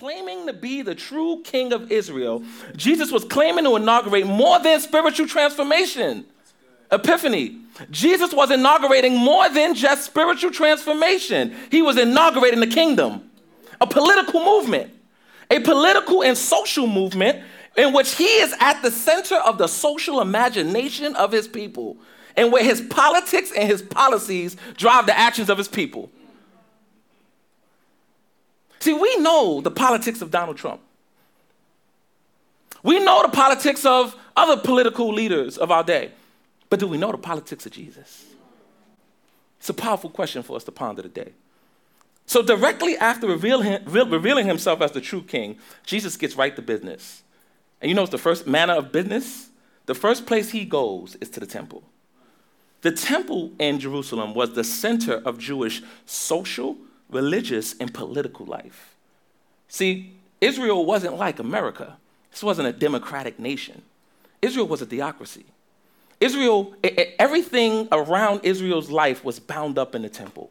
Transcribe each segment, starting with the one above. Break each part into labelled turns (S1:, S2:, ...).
S1: claiming to be the true king of Israel, Jesus was claiming to inaugurate more than spiritual transformation. Epiphany. Jesus was inaugurating more than just spiritual transformation, he was inaugurating the kingdom, a political movement, a political and social movement in which he is at the center of the social imagination of his people, and where his politics and his policies drive the actions of his people. See, we know the politics of Donald Trump. We know the politics of other political leaders of our day. But do we know the politics of Jesus? It's a powerful question for us to ponder today. So, directly after revealing, himself as the true king, Jesus gets right to business. And you know it's the first manner of business? The first place he goes is to the temple. The temple in Jerusalem was the center of Jewish social, religious, and political life. See, Israel wasn't like America. This wasn't a democratic nation. Israel was a theocracy. Israel, everything around Israel's life was bound up in the temple.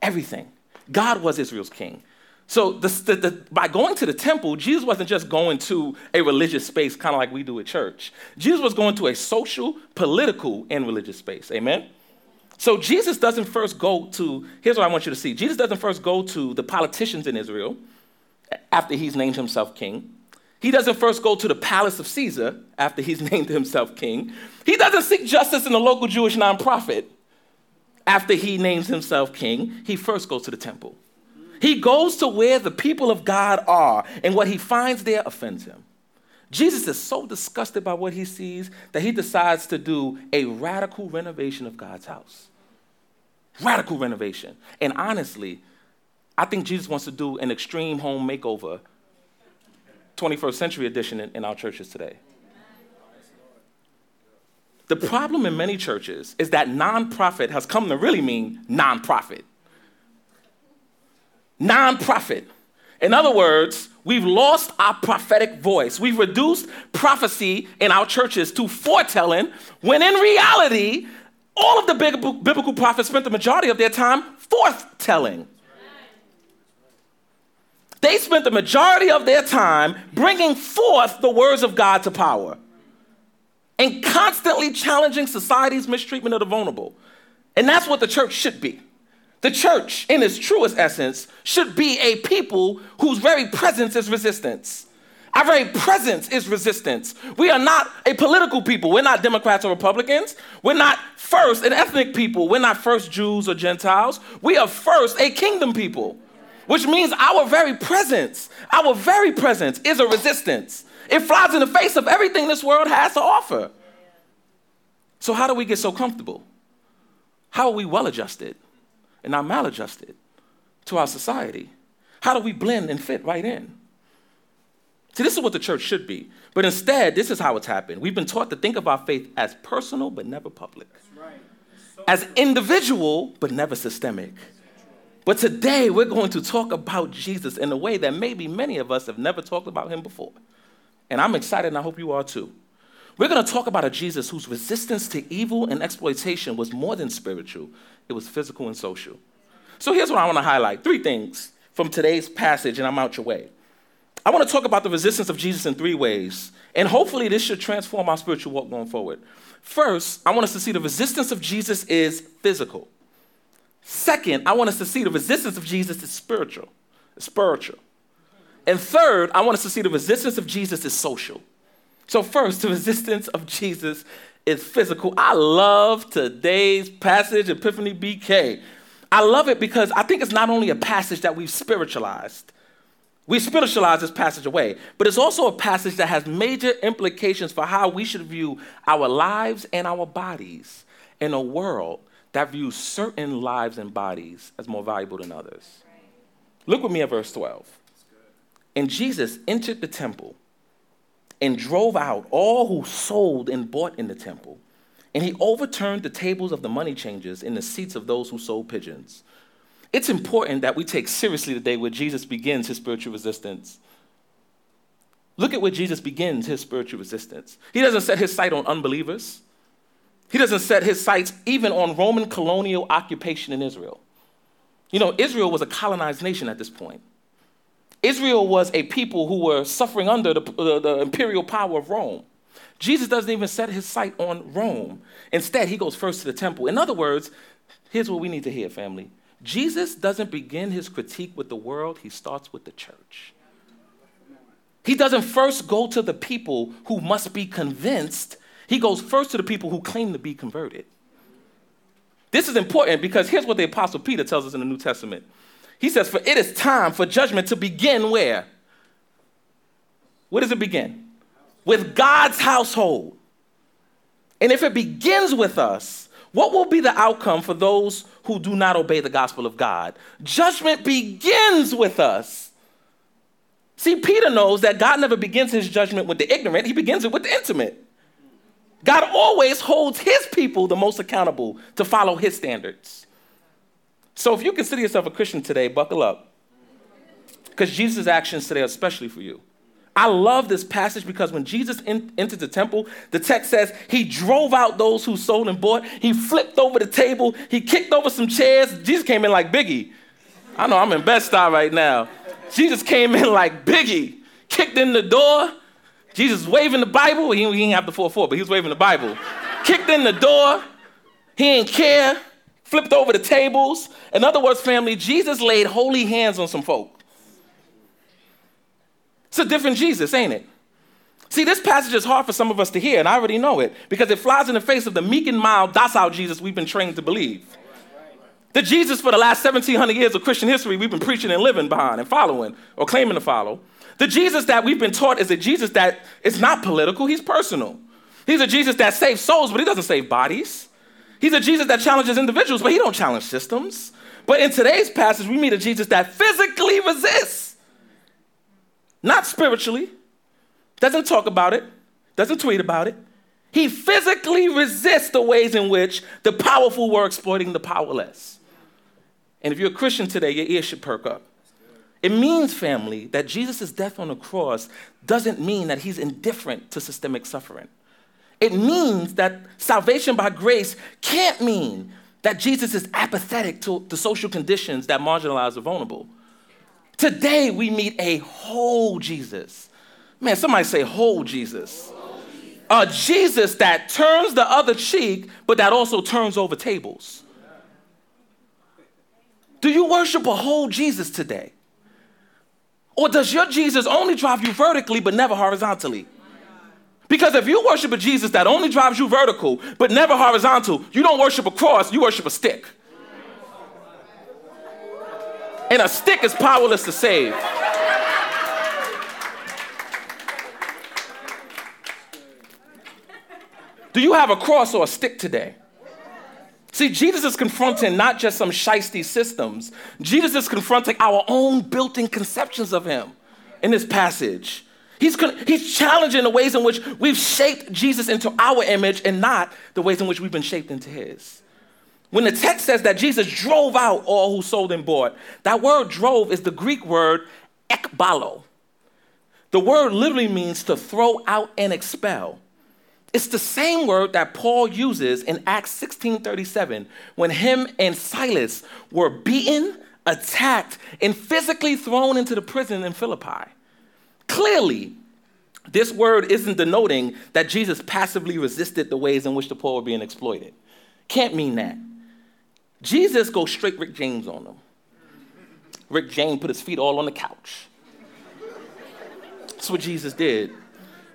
S1: Everything. God was Israel's king. So the, the, the, by going to the temple, Jesus wasn't just going to a religious space, kind of like we do at church. Jesus was going to a social, political, and religious space. Amen? So Jesus doesn't first go to, here's what I want you to see Jesus doesn't first go to the politicians in Israel after he's named himself king. He doesn't first go to the palace of Caesar after he's named himself king. He doesn't seek justice in the local Jewish nonprofit after he names himself king. He first goes to the temple. He goes to where the people of God are, and what he finds there offends him. Jesus is so disgusted by what he sees that he decides to do a radical renovation of God's house. Radical renovation. And honestly, I think Jesus wants to do an extreme home makeover 21st century edition in, in our churches today. The problem in many churches is that nonprofit has come to really mean nonprofit. Nonprofit. In other words, we've lost our prophetic voice. We've reduced prophecy in our churches to foretelling, when in reality, all of the biblical prophets spent the majority of their time forthtelling. They spent the majority of their time bringing forth the words of God to power and constantly challenging society's mistreatment of the vulnerable. And that's what the church should be. The church, in its truest essence, should be a people whose very presence is resistance. Our very presence is resistance. We are not a political people. We're not Democrats or Republicans. We're not first an ethnic people. We're not first Jews or Gentiles. We are first a kingdom people which means our very presence, our very presence is a resistance. It flies in the face of everything this world has to offer. So, how do we get so comfortable? How are we well adjusted and not maladjusted to our society? How do we blend and fit right in? See, this is what the church should be. But instead, this is how it's happened. We've been taught to think of our faith as personal but never public, right. so as individual but never systemic. But today we're going to talk about Jesus in a way that maybe many of us have never talked about him before. And I'm excited and I hope you are too. We're going to talk about a Jesus whose resistance to evil and exploitation was more than spiritual, it was physical and social. So here's what I want to highlight three things from today's passage, and I'm out your way. I want to talk about the resistance of Jesus in three ways, and hopefully this should transform our spiritual walk going forward. First, I want us to see the resistance of Jesus is physical. Second, I want us to see the resistance of Jesus is spiritual. Spiritual. And third, I want us to see the resistance of Jesus is social. So, first, the resistance of Jesus is physical. I love today's passage, Epiphany BK. I love it because I think it's not only a passage that we've spiritualized, we spiritualize this passage away, but it's also a passage that has major implications for how we should view our lives and our bodies in a world that views certain lives and bodies as more valuable than others. Look with me at verse 12. And Jesus entered the temple and drove out all who sold and bought in the temple. And he overturned the tables of the money changers and the seats of those who sold pigeons. It's important that we take seriously the day where Jesus begins his spiritual resistance. Look at where Jesus begins his spiritual resistance. He doesn't set his sight on unbelievers. He doesn't set his sights even on Roman colonial occupation in Israel. You know, Israel was a colonized nation at this point. Israel was a people who were suffering under the, the, the, imperial power of Rome. Jesus doesn't even set his sight on Rome. Instead, he goes first to the temple. In other words, here's what we need to hear, family Jesus doesn't begin his critique with the world, he starts with the church. He doesn't first go to the people who must be convinced, he goes first to the people who claim to be converted. This is important because here's what the Apostle Peter tells us in the New Testament. He says, For it is time for judgment to begin where? Where does it begin? With God's household. And if it begins with us, what will be the outcome for those who do not obey the gospel of God? Judgment begins with us. See, Peter knows that God never begins his judgment with the ignorant, he begins it with the intimate. God always holds his people the most accountable to follow his standards. So if you consider yourself a Christian today, buckle up. Because Jesus' actions today are especially for you. I love this passage because when Jesus in, entered the temple, the text says he drove out those who sold and bought. He flipped over the table. He kicked over some chairs. Jesus came in like Biggie. I know I'm in Bed-Stuy right now. Jesus came in like Biggie, kicked in the door. Jesus waving the Bible. He, he didn't have the 4 4, but he was waving the Bible. kicked in the door. He didn't care. Flipped over the tables. In other words, family, Jesus laid holy hands on some folk. It's a different Jesus, ain't it? See, this passage is hard for some of us to hear, and I already know it, because it flies in the face of the meek and mild, docile Jesus we've been trained to believe. The Jesus for the last 1700 years of Christian history we've been preaching and living behind and following or claiming to follow. The Jesus that we've been taught is a Jesus that is not political, he's personal. He's a Jesus that saves souls, but he doesn't save bodies. He's a Jesus that challenges individuals, but he don't challenge systems. But in today's passage, we meet a Jesus that physically resists not spiritually, doesn't talk about it, doesn't tweet about it. He physically resists the ways in which the powerful were exploiting the powerless. And if you're a Christian today, your ears should perk up. It means, family, that Jesus' death on the cross doesn't mean that he's indifferent to systemic suffering. It means that salvation by grace can't mean that Jesus is apathetic to the social conditions that marginalize the vulnerable. Today we meet a whole Jesus. Man, somebody say whole Jesus. A Jesus that turns the other cheek, but that also turns over tables. Do you worship a whole Jesus today? Or does your Jesus only drive you vertically but never horizontally? Because if you worship a Jesus that only drives you vertical but never horizontal, you don't worship a cross, you worship a stick and a stick is powerless to save. Do you have a cross or a stick today? See, Jesus is confronting not just some shisty systems, Jesus is confronting our own built in conceptions of Him in this passage. He's, he's challenging the ways in which we've shaped Jesus into our image and not the ways in which we've been shaped into His. When the text says that Jesus drove out all who sold and bought, that word drove is the Greek word ekbalo. The word literally means to throw out and expel. It's the same word that Paul uses in Acts 16:37 when him and Silas were beaten, attacked, and physically thrown into the prison in Philippi. Clearly, this word isn't denoting that Jesus passively resisted the ways in which the poor were being exploited. Can't mean that. Jesus goes straight Rick James on them. Rick James put his feet all on the couch. That's what Jesus did.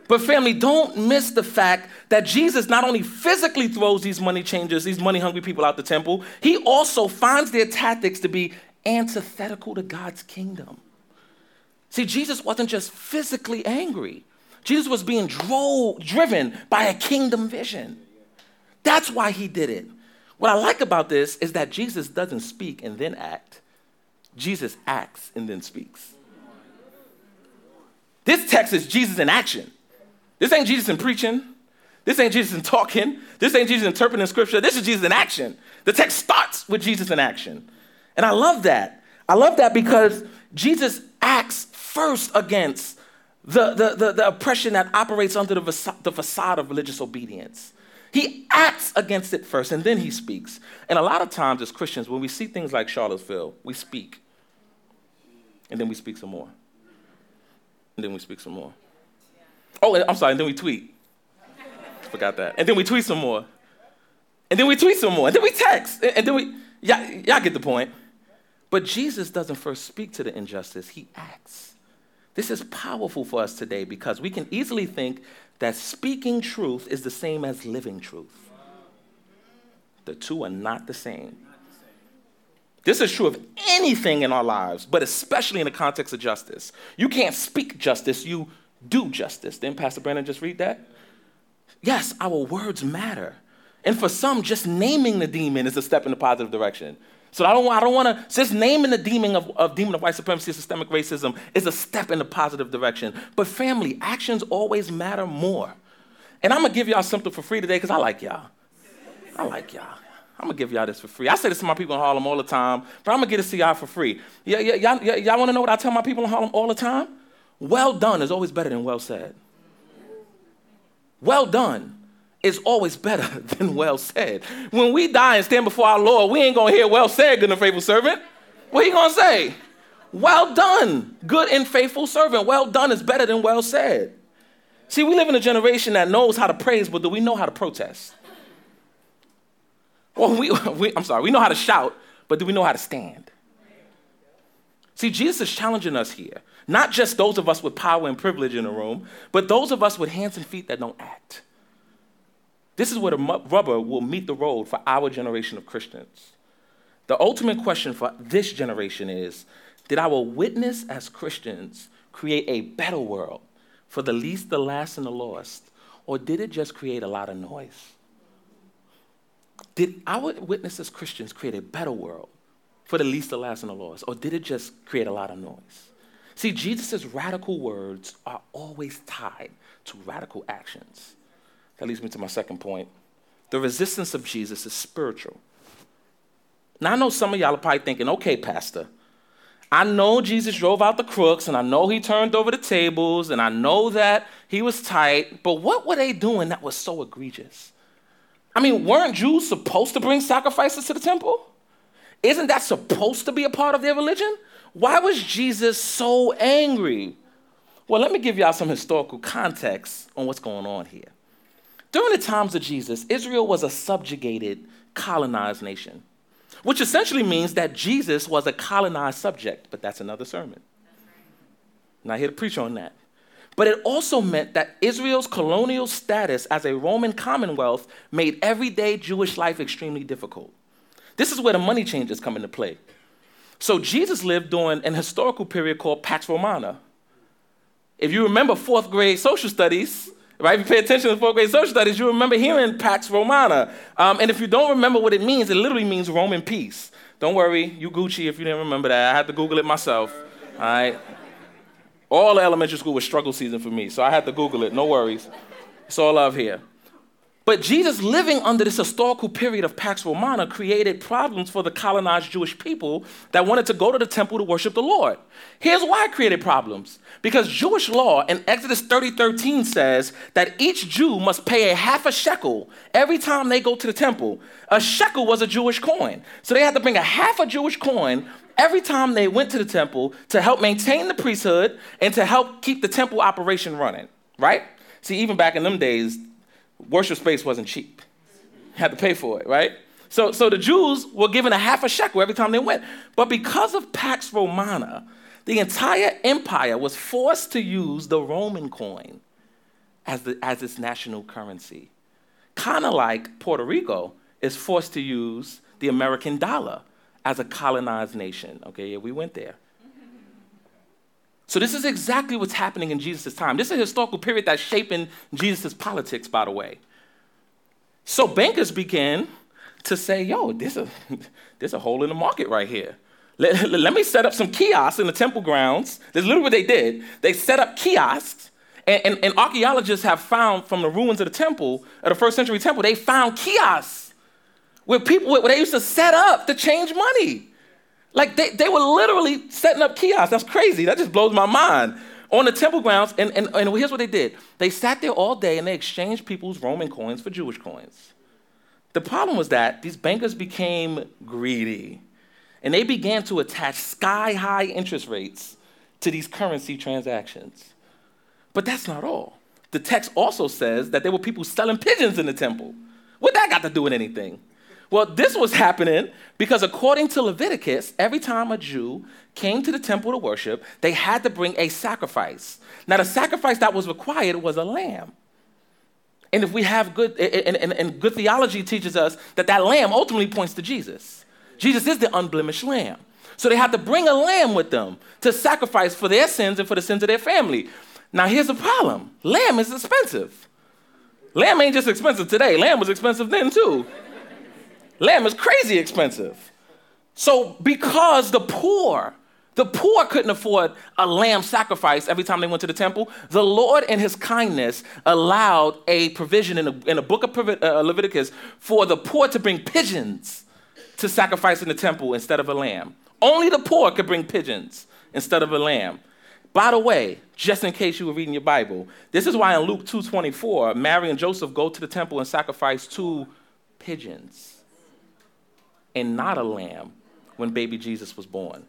S1: But, family, don't miss the fact that Jesus not only physically throws these money changers, these money hungry people out the temple, he also finds their tactics to be antithetical to God's kingdom. See, Jesus wasn't just physically angry, Jesus was being dro- driven by a kingdom vision. That's why he did it. What I like about this is that Jesus doesn't speak and then act, Jesus acts and then speaks. This text is Jesus in action. This ain't Jesus in preaching. This ain't Jesus in talking. This ain't Jesus interpreting scripture. This is Jesus in action. The text starts with Jesus in action. And I love that. I love that because Jesus acts first against the, the, the, the oppression that operates under the, the facade of religious obedience. He acts against it first and then he speaks. And a lot of times as Christians, when we see things like Charlottesville, we speak and then we speak some more. and then we speak some more. Oh, I'm sorry, and then we tweet. Forgot that. And then we tweet some more. And then we tweet some more. And then we text. And then we, y'all, y'all get the point. But Jesus doesn't first speak to the injustice, he acts. This is powerful for us today because we can easily think that speaking truth is the same as living truth. The two are not the same. This is true of anything in our lives, but especially in the context of justice. You can't speak justice, you do justice. Didn't Pastor Brandon just read that? Yes, our words matter. And for some, just naming the demon is a step in the positive direction. So I don't, I don't want to, just naming the demon of, of demon of white supremacy, systemic racism is a step in the positive direction. But family, actions always matter more. And I'm going to give y'all something for free today because I like y'all. I like y'all. I'm gonna give y'all this for free. I say this to my people in Harlem all the time, but I'm gonna get this to y'all for free. Yeah, y'all, y'all, y'all wanna know what I tell my people in Harlem all the time? Well done is always better than well said. Well done is always better than well said. When we die and stand before our Lord, we ain't gonna hear well said, good and faithful servant. What are you gonna say? Well done, good and faithful servant. Well done is better than well said. See, we live in a generation that knows how to praise, but do we know how to protest? Well, we, we, I'm sorry, we know how to shout, but do we know how to stand? See, Jesus is challenging us here. Not just those of us with power and privilege in the room, but those of us with hands and feet that don't act. This is where the rubber will meet the road for our generation of Christians. The ultimate question for this generation is Did our witness as Christians create a better world for the least, the last, and the lost? Or did it just create a lot of noise? Did our witness as Christians create a better world for the least, the last, and the lost? Or did it just create a lot of noise? See, Jesus' radical words are always tied to radical actions. That leads me to my second point. The resistance of Jesus is spiritual. Now, I know some of y'all are probably thinking, okay, Pastor, I know Jesus drove out the crooks, and I know he turned over the tables, and I know that he was tight, but what were they doing that was so egregious? I mean, weren't Jews supposed to bring sacrifices to the temple? Isn't that supposed to be a part of their religion? Why was Jesus so angry? Well, let me give y'all some historical context on what's going on here. During the times of Jesus, Israel was a subjugated, colonized nation, which essentially means that Jesus was a colonized subject, but that's another sermon. Not here to preach on that. But it also meant that Israel's colonial status as a Roman commonwealth made everyday Jewish life extremely difficult. This is where the money changes come into play. So Jesus lived during an historical period called Pax Romana. If you remember fourth grade social studies, right? If you pay attention to fourth grade social studies, you remember hearing Pax Romana. Um, and if you don't remember what it means, it literally means Roman peace. Don't worry, you Gucci if you didn't remember that. I had to Google it myself. All right. All elementary school was struggle season for me, so I had to Google it. No worries. It's all love here. But Jesus living under this historical period of Pax Romana created problems for the colonized Jewish people that wanted to go to the temple to worship the Lord. Here's why it created problems. Because Jewish law in Exodus 30 13 says that each Jew must pay a half a shekel every time they go to the temple. A shekel was a Jewish coin. So they had to bring a half a Jewish coin every time they went to the temple to help maintain the priesthood and to help keep the temple operation running, right? See, even back in them days, worship space wasn't cheap. Had to pay for it, right? So, so the Jews were given a half a shekel every time they went. But because of Pax Romana, the entire empire was forced to use the Roman coin as, the, as its national currency. Kind of like Puerto Rico is forced to use the American dollar as a colonized nation. Okay, yeah, we went there. So this is exactly what's happening in Jesus' time. This is a historical period that's shaping Jesus' politics, by the way. So bankers began to say, yo, there's a, there's a hole in the market right here. Let, let me set up some kiosks in the temple grounds. That's literally what they did. They set up kiosks, and, and, and archaeologists have found from the ruins of the temple, of the first century temple, they found kiosks where people, where they used to set up to change money. Like they, they were literally setting up kiosks. That's crazy. That just blows my mind. On the temple grounds, and, and, and here's what they did they sat there all day and they exchanged people's Roman coins for Jewish coins. The problem was that these bankers became greedy and they began to attach sky high interest rates to these currency transactions. But that's not all. The text also says that there were people selling pigeons in the temple. What that got to do with anything? Well, this was happening because according to Leviticus, every time a Jew came to the temple to worship, they had to bring a sacrifice. Now, the sacrifice that was required was a lamb. And if we have good, and, and, and good theology teaches us that that lamb ultimately points to Jesus. Jesus is the unblemished lamb. So they had to bring a lamb with them to sacrifice for their sins and for the sins of their family. Now, here's the problem lamb is expensive. Lamb ain't just expensive today, lamb was expensive then too. Lamb is crazy expensive. So, because the poor the poor couldn't afford a lamb sacrifice every time they went to the temple. The Lord, in his kindness, allowed a provision in the, in the book of uh, Leviticus for the poor to bring pigeons to sacrifice in the temple instead of a lamb. Only the poor could bring pigeons instead of a lamb. By the way, just in case you were reading your Bible, this is why in Luke 2:24, Mary and Joseph go to the temple and sacrifice two pigeons and not a lamb when baby Jesus was born.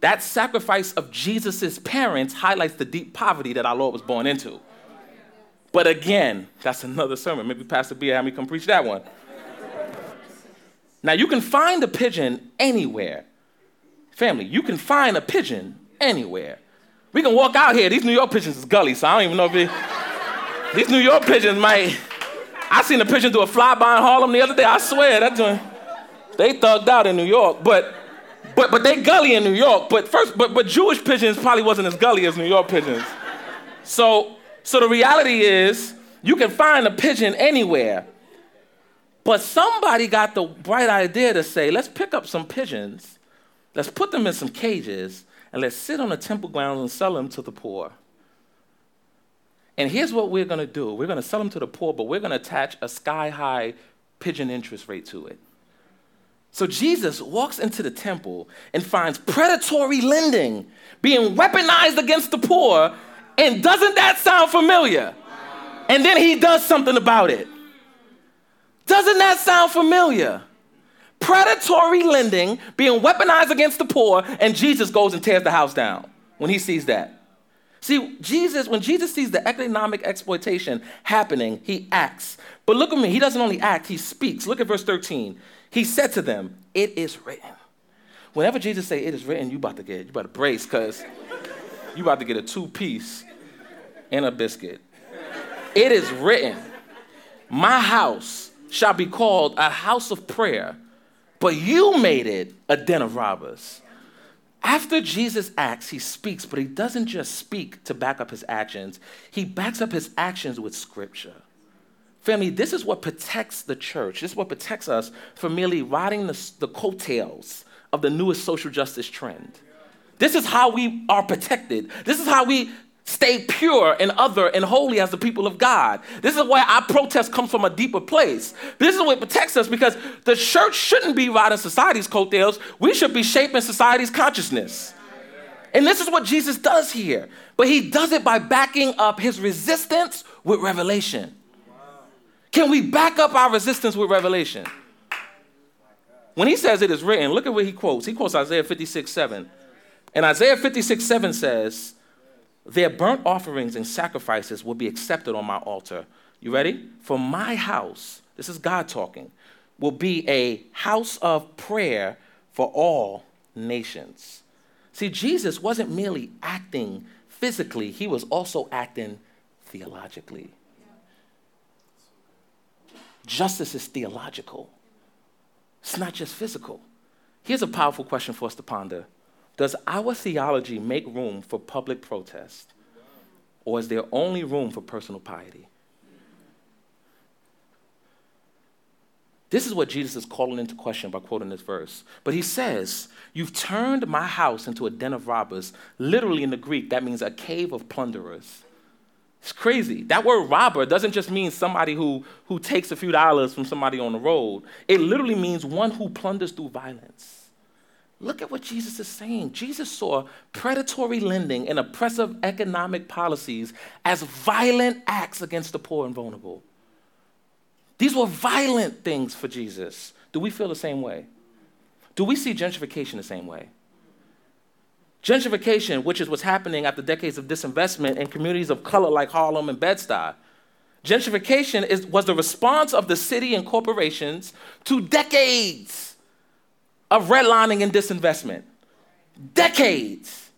S1: That sacrifice of Jesus' parents highlights the deep poverty that our Lord was born into. But again, that's another sermon. Maybe Pastor B had me come preach that one. Now, you can find a pigeon anywhere. Family, you can find a pigeon anywhere. We can walk out here. These New York pigeons is gully, so I don't even know if it, these New York pigeons might. I seen a pigeon do a flyby in Harlem the other day. I swear, that joint, they thugged out in New York. But but but they gully in New York. But first, but but Jewish pigeons probably wasn't as gully as New York pigeons. So so the reality is you can find a pigeon anywhere. But somebody got the bright idea to say, let's pick up some pigeons, let's put them in some cages, and let's sit on the temple grounds and sell them to the poor. And here's what we're gonna do we're gonna sell them to the poor, but we're gonna attach a sky high pigeon interest rate to it. So Jesus walks into the temple and finds predatory lending being weaponized against the poor. And doesn't that sound familiar? And then he does something about it. Doesn't that sound familiar? Predatory lending being weaponized against the poor, and Jesus goes and tears the house down when he sees that. See, Jesus, when Jesus sees the economic exploitation happening, he acts. But look at me, he doesn't only act, he speaks. Look at verse 13. He said to them, It is written. Whenever Jesus say it is written, you about to get, you about to brace, because you about to get a two-piece and a biscuit. It is written, My house shall be called a house of prayer, but you made it a den of robbers. After Jesus acts, he speaks, but he doesn't just speak to back up his actions, he backs up his actions with scripture. Family, this is what protects the church. This is what protects us from merely riding the, the coattails of the newest social justice trend. This is how we are protected. This is how we stay pure and other and holy as the people of God. This is why our protest comes from a deeper place. This is what protects us because the church shouldn't be riding society's coattails. We should be shaping society's consciousness. And this is what Jesus does here. But he does it by backing up his resistance with revelation. Can we back up our resistance with revelation? When he says it is written, look at what he quotes. He quotes Isaiah 56 7. And Isaiah 56 7 says, Their burnt offerings and sacrifices will be accepted on my altar. You ready? For my house, this is God talking, will be a house of prayer for all nations. See, Jesus wasn't merely acting physically, he was also acting theologically. Justice is theological, it's not just physical. Here's a powerful question for us to ponder Does our theology make room for public protest, or is there only room for personal piety? This is what Jesus is calling into question by quoting this verse. But he says, You've turned my house into a den of robbers. Literally in the Greek, that means a cave of plunderers. It's crazy. That word robber doesn't just mean somebody who, who takes a few dollars from somebody on the road, it literally means one who plunders through violence. Look at what Jesus is saying. Jesus saw predatory lending and oppressive economic policies as violent acts against the poor and vulnerable. These were violent things for Jesus. Do we feel the same way? Do we see gentrification the same way? Gentrification, which is what's happening after decades of disinvestment in communities of color like Harlem and Bed-Stuy. Gentrification is, was the response of the city and corporations to decades of redlining and disinvestment. Decades.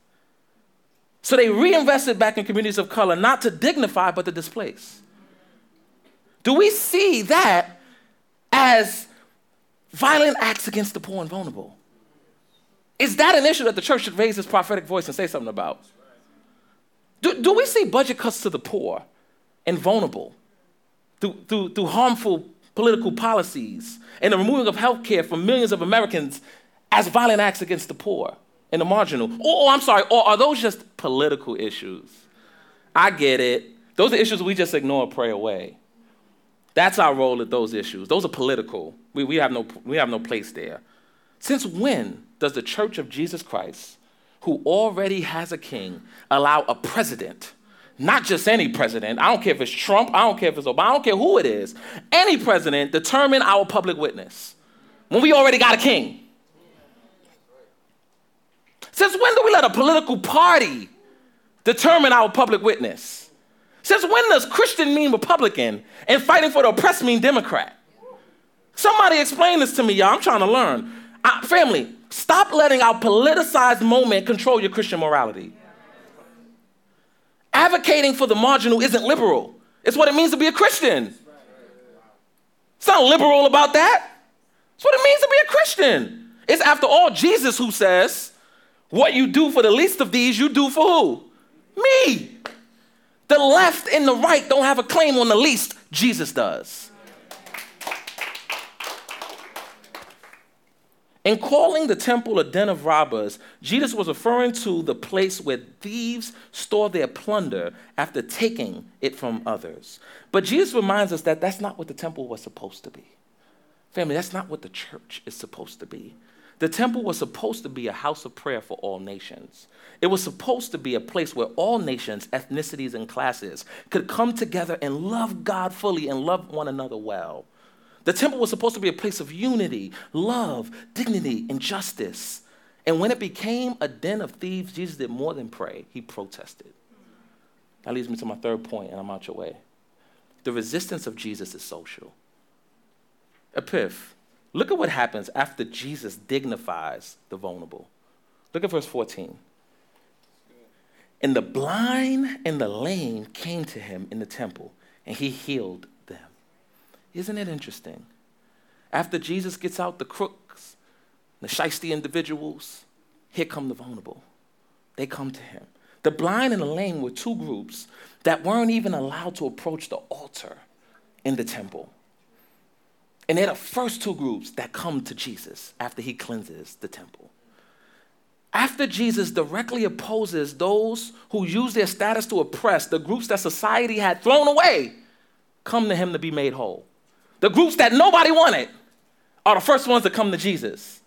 S1: So they reinvested back in communities of color, not to dignify, but to displace. Do we see that as violent acts against the poor and vulnerable? Is that an issue that the church should raise its prophetic voice and say something about? Do, do we see budget cuts to the poor and vulnerable through, through, through harmful political policies and the removing of health care for millions of Americans as violent acts against the poor and the marginal? Or, or, I'm sorry, or are those just political issues? I get it. Those are issues we just ignore or pray away. That's our role at those issues. Those are political. We, we, have no, we have no place there. Since when does the Church of Jesus Christ, who already has a king, allow a president, not just any president, I don't care if it's Trump, I don't care if it's Obama, I don't care who it is, any president determine our public witness when we already got a king? Since when do we let a political party determine our public witness? Since when does Christian mean Republican and fighting for the oppressed mean Democrat? Somebody explain this to me, y'all. I'm trying to learn. I, family, stop letting our politicized moment control your Christian morality. Advocating for the marginal isn't liberal. It's what it means to be a Christian. It's not liberal about that. It's what it means to be a Christian. It's after all Jesus who says, What you do for the least of these, you do for who? Me. The left and the right don't have a claim on the least, Jesus does. In calling the temple a den of robbers, Jesus was referring to the place where thieves store their plunder after taking it from others. But Jesus reminds us that that's not what the temple was supposed to be. Family, that's not what the church is supposed to be. The temple was supposed to be a house of prayer for all nations. It was supposed to be a place where all nations, ethnicities, and classes could come together and love God fully and love one another well. The temple was supposed to be a place of unity, love, dignity, and justice. And when it became a den of thieves, Jesus did more than pray, he protested. That leads me to my third point, and I'm out your way. The resistance of Jesus is social. Epiph, look at what happens after Jesus dignifies the vulnerable. Look at verse 14. And the blind and the lame came to him in the temple, and he healed isn't it interesting? After Jesus gets out the crooks, the shisty individuals, here come the vulnerable. They come to him. The blind and the lame were two groups that weren't even allowed to approach the altar in the temple. And they're the first two groups that come to Jesus after he cleanses the temple. After Jesus directly opposes those who use their status to oppress, the groups that society had thrown away come to him to be made whole. The groups that nobody wanted are the first ones to come to Jesus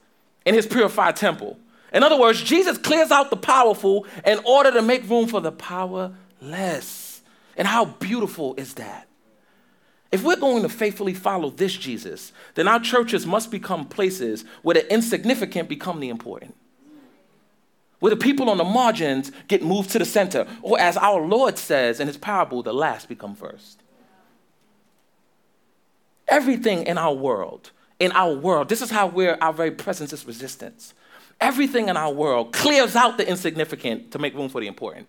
S1: in his purified temple. In other words, Jesus clears out the powerful in order to make room for the powerless. And how beautiful is that? If we're going to faithfully follow this Jesus, then our churches must become places where the insignificant become the important. Where the people on the margins get moved to the center. Or as our Lord says in his parable, the last become first. Everything in our world, in our world, this is how we're, our very presence is resistance. Everything in our world clears out the insignificant to make room for the important.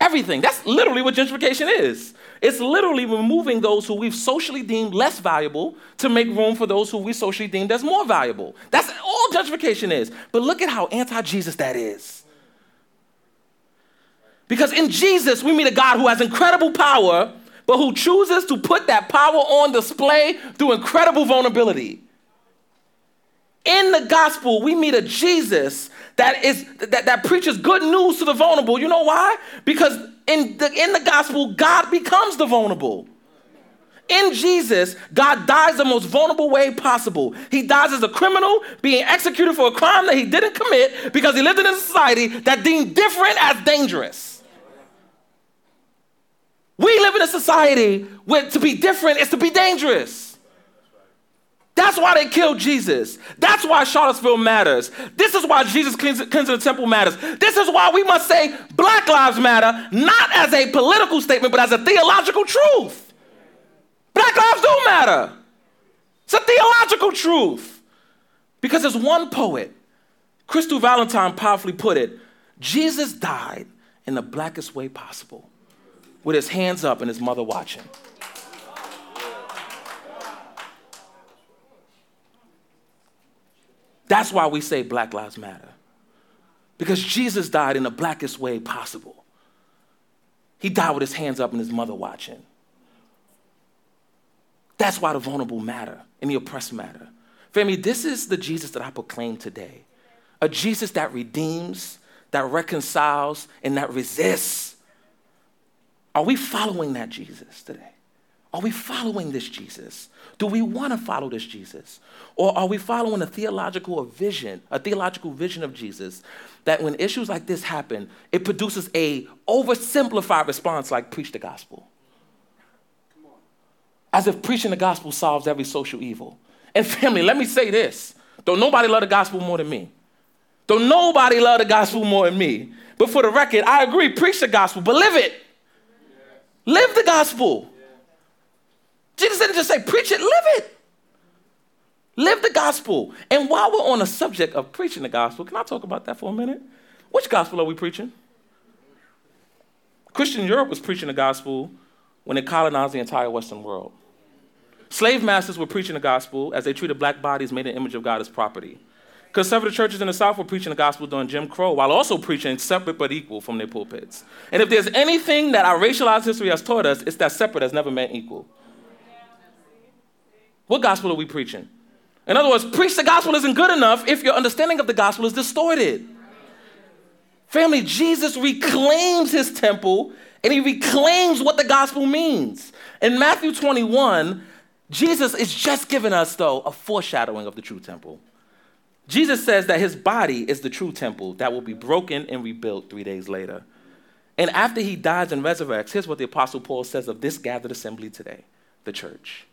S1: Everything. That's literally what gentrification is. It's literally removing those who we've socially deemed less valuable to make room for those who we socially deemed as more valuable. That's all gentrification is. But look at how anti Jesus that is. Because in Jesus, we meet a God who has incredible power but who chooses to put that power on display through incredible vulnerability. In the gospel, we meet a Jesus that is that, that preaches good news to the vulnerable. You know why? Because in the, in the gospel, God becomes the vulnerable. In Jesus, God dies the most vulnerable way possible. He dies as a criminal being executed for a crime that he didn't commit because he lived in a society that deemed different as dangerous. We live in a society where to be different is to be dangerous. That's why they killed Jesus. That's why Charlottesville matters. This is why Jesus cleansing the temple matters. This is why we must say Black Lives Matter, not as a political statement, but as a theological truth. Black lives do matter. It's a theological truth. Because as one poet, Crystal Valentine powerfully put it, Jesus died in the blackest way possible, with his hands up and his mother watching. That's why we say Black Lives Matter. Because Jesus died in the blackest way possible. He died with his hands up and his mother watching. That's why the vulnerable matter and the oppressed matter. Family, this is the Jesus that I proclaim today a Jesus that redeems, that reconciles, and that resists. Are we following that Jesus today? Are we following this Jesus? Do we want to follow this Jesus? Or are we following a theological vision, a theological vision of Jesus that when issues like this happen, it produces a oversimplified response like preach the gospel? As if preaching the gospel solves every social evil. And family, let me say this. Don't nobody love the gospel more than me. Don't nobody love the gospel more than me. But for the record, I agree, preach the gospel, but live it. Live the gospel. Jesus didn't just say, preach it, live it. Live the gospel. And while we're on the subject of preaching the gospel, can I talk about that for a minute? Which gospel are we preaching? Christian Europe was preaching the gospel when they colonized the entire Western world. Slave masters were preaching the gospel as they treated black bodies made in the image of God as property. Conservative churches in the South were preaching the gospel during Jim Crow while also preaching separate but equal from their pulpits. And if there's anything that our racialized history has taught us, it's that separate has never meant equal. What gospel are we preaching? In other words, preach the gospel isn't good enough if your understanding of the gospel is distorted. Family, Jesus reclaims his temple and he reclaims what the gospel means. In Matthew 21, Jesus is just giving us, though, a foreshadowing of the true temple. Jesus says that his body is the true temple that will be broken and rebuilt three days later. And after he dies and resurrects, here's what the Apostle Paul says of this gathered assembly today the church.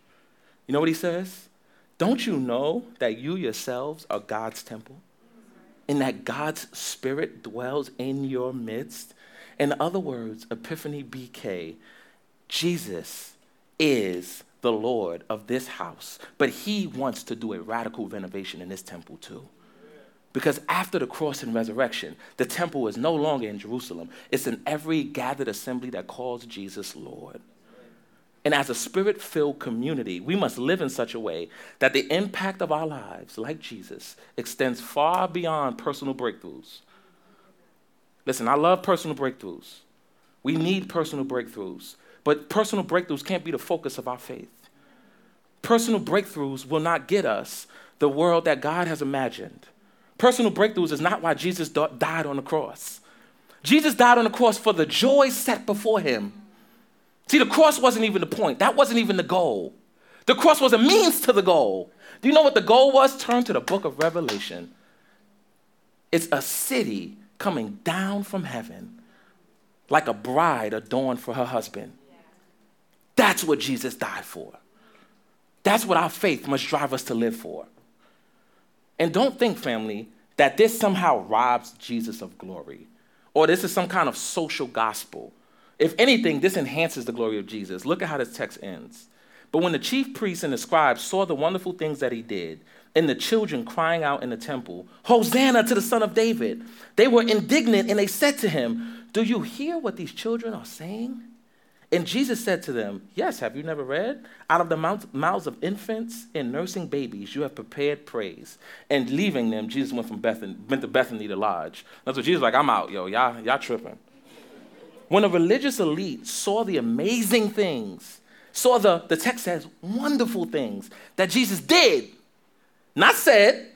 S1: You know what he says? Don't you know that you yourselves are God's temple? And that God's Spirit dwells in your midst? In other words, Epiphany BK, Jesus is the Lord of this house, but he wants to do a radical renovation in this temple too. Because after the cross and resurrection, the temple is no longer in Jerusalem. It's in every gathered assembly that calls Jesus Lord. And as a spirit filled community, we must live in such a way that the impact of our lives, like Jesus, extends far beyond personal breakthroughs. Listen, I love personal breakthroughs. We need personal breakthroughs. But personal breakthroughs can't be the focus of our faith. Personal breakthroughs will not get us the world that God has imagined. Personal breakthroughs is not why Jesus died on the cross. Jesus died on the cross for the joy set before him. See, the cross wasn't even the point, that wasn't even the goal. The cross was a means to the goal. Do you know what the goal was? Turn to the book of Revelation. It's a city coming down from heaven like a bride adorned for her husband. That's what Jesus died for. That's what our faith must drive us to live for. And don't think, family, that this somehow robs Jesus of glory or this is some kind of social gospel. If anything, this enhances the glory of Jesus. Look at how this text ends. But when the chief priests and the scribes saw the wonderful things that he did, and the children crying out in the temple, Hosanna to the Son of David, they were indignant and they said to him, Do you hear what these children are saying? And Jesus said to them, Yes, have you never read? Out of the mouths of infants and nursing babies, you have prepared praise. And leaving them, Jesus went from Bethany, went to Bethany to lodge. That's what Jesus was like, I'm out, yo, y'all, y'all tripping. When a religious elite saw the amazing things, saw the, the text says wonderful things that Jesus did, not said,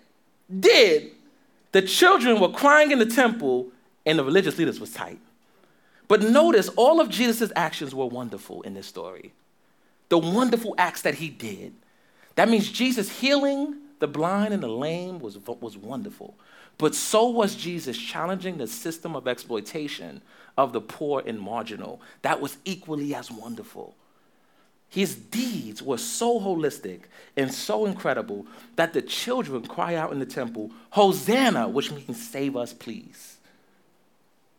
S1: did, the children were crying in the temple and the religious leaders was tight. But notice all of Jesus' actions were wonderful in this story. The wonderful acts that he did. That means Jesus healing the blind and the lame was, was wonderful. But so was Jesus challenging the system of exploitation of the poor and marginal. That was equally as wonderful. His deeds were so holistic and so incredible that the children cry out in the temple, Hosanna, which means save us, please.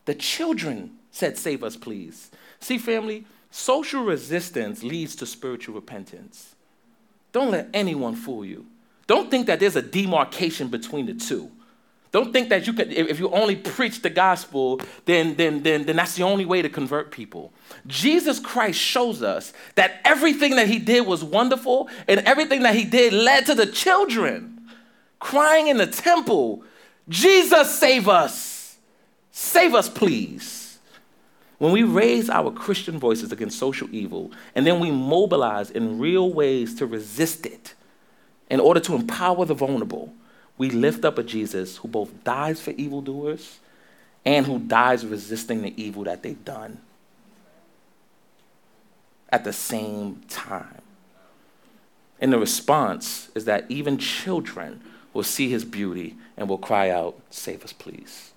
S1: The children said, Save us, please. See, family, social resistance leads to spiritual repentance. Don't let anyone fool you. Don't think that there's a demarcation between the two. Don't think that you can, if you only preach the gospel, then, then, then, then that's the only way to convert people. Jesus Christ shows us that everything that he did was wonderful, and everything that he did led to the children crying in the temple, Jesus, save us! Save us, please. When we raise our Christian voices against social evil, and then we mobilize in real ways to resist it in order to empower the vulnerable, we lift up a Jesus who both dies for evildoers and who dies resisting the evil that they've done at the same time. And the response is that even children will see his beauty and will cry out, Save us, please.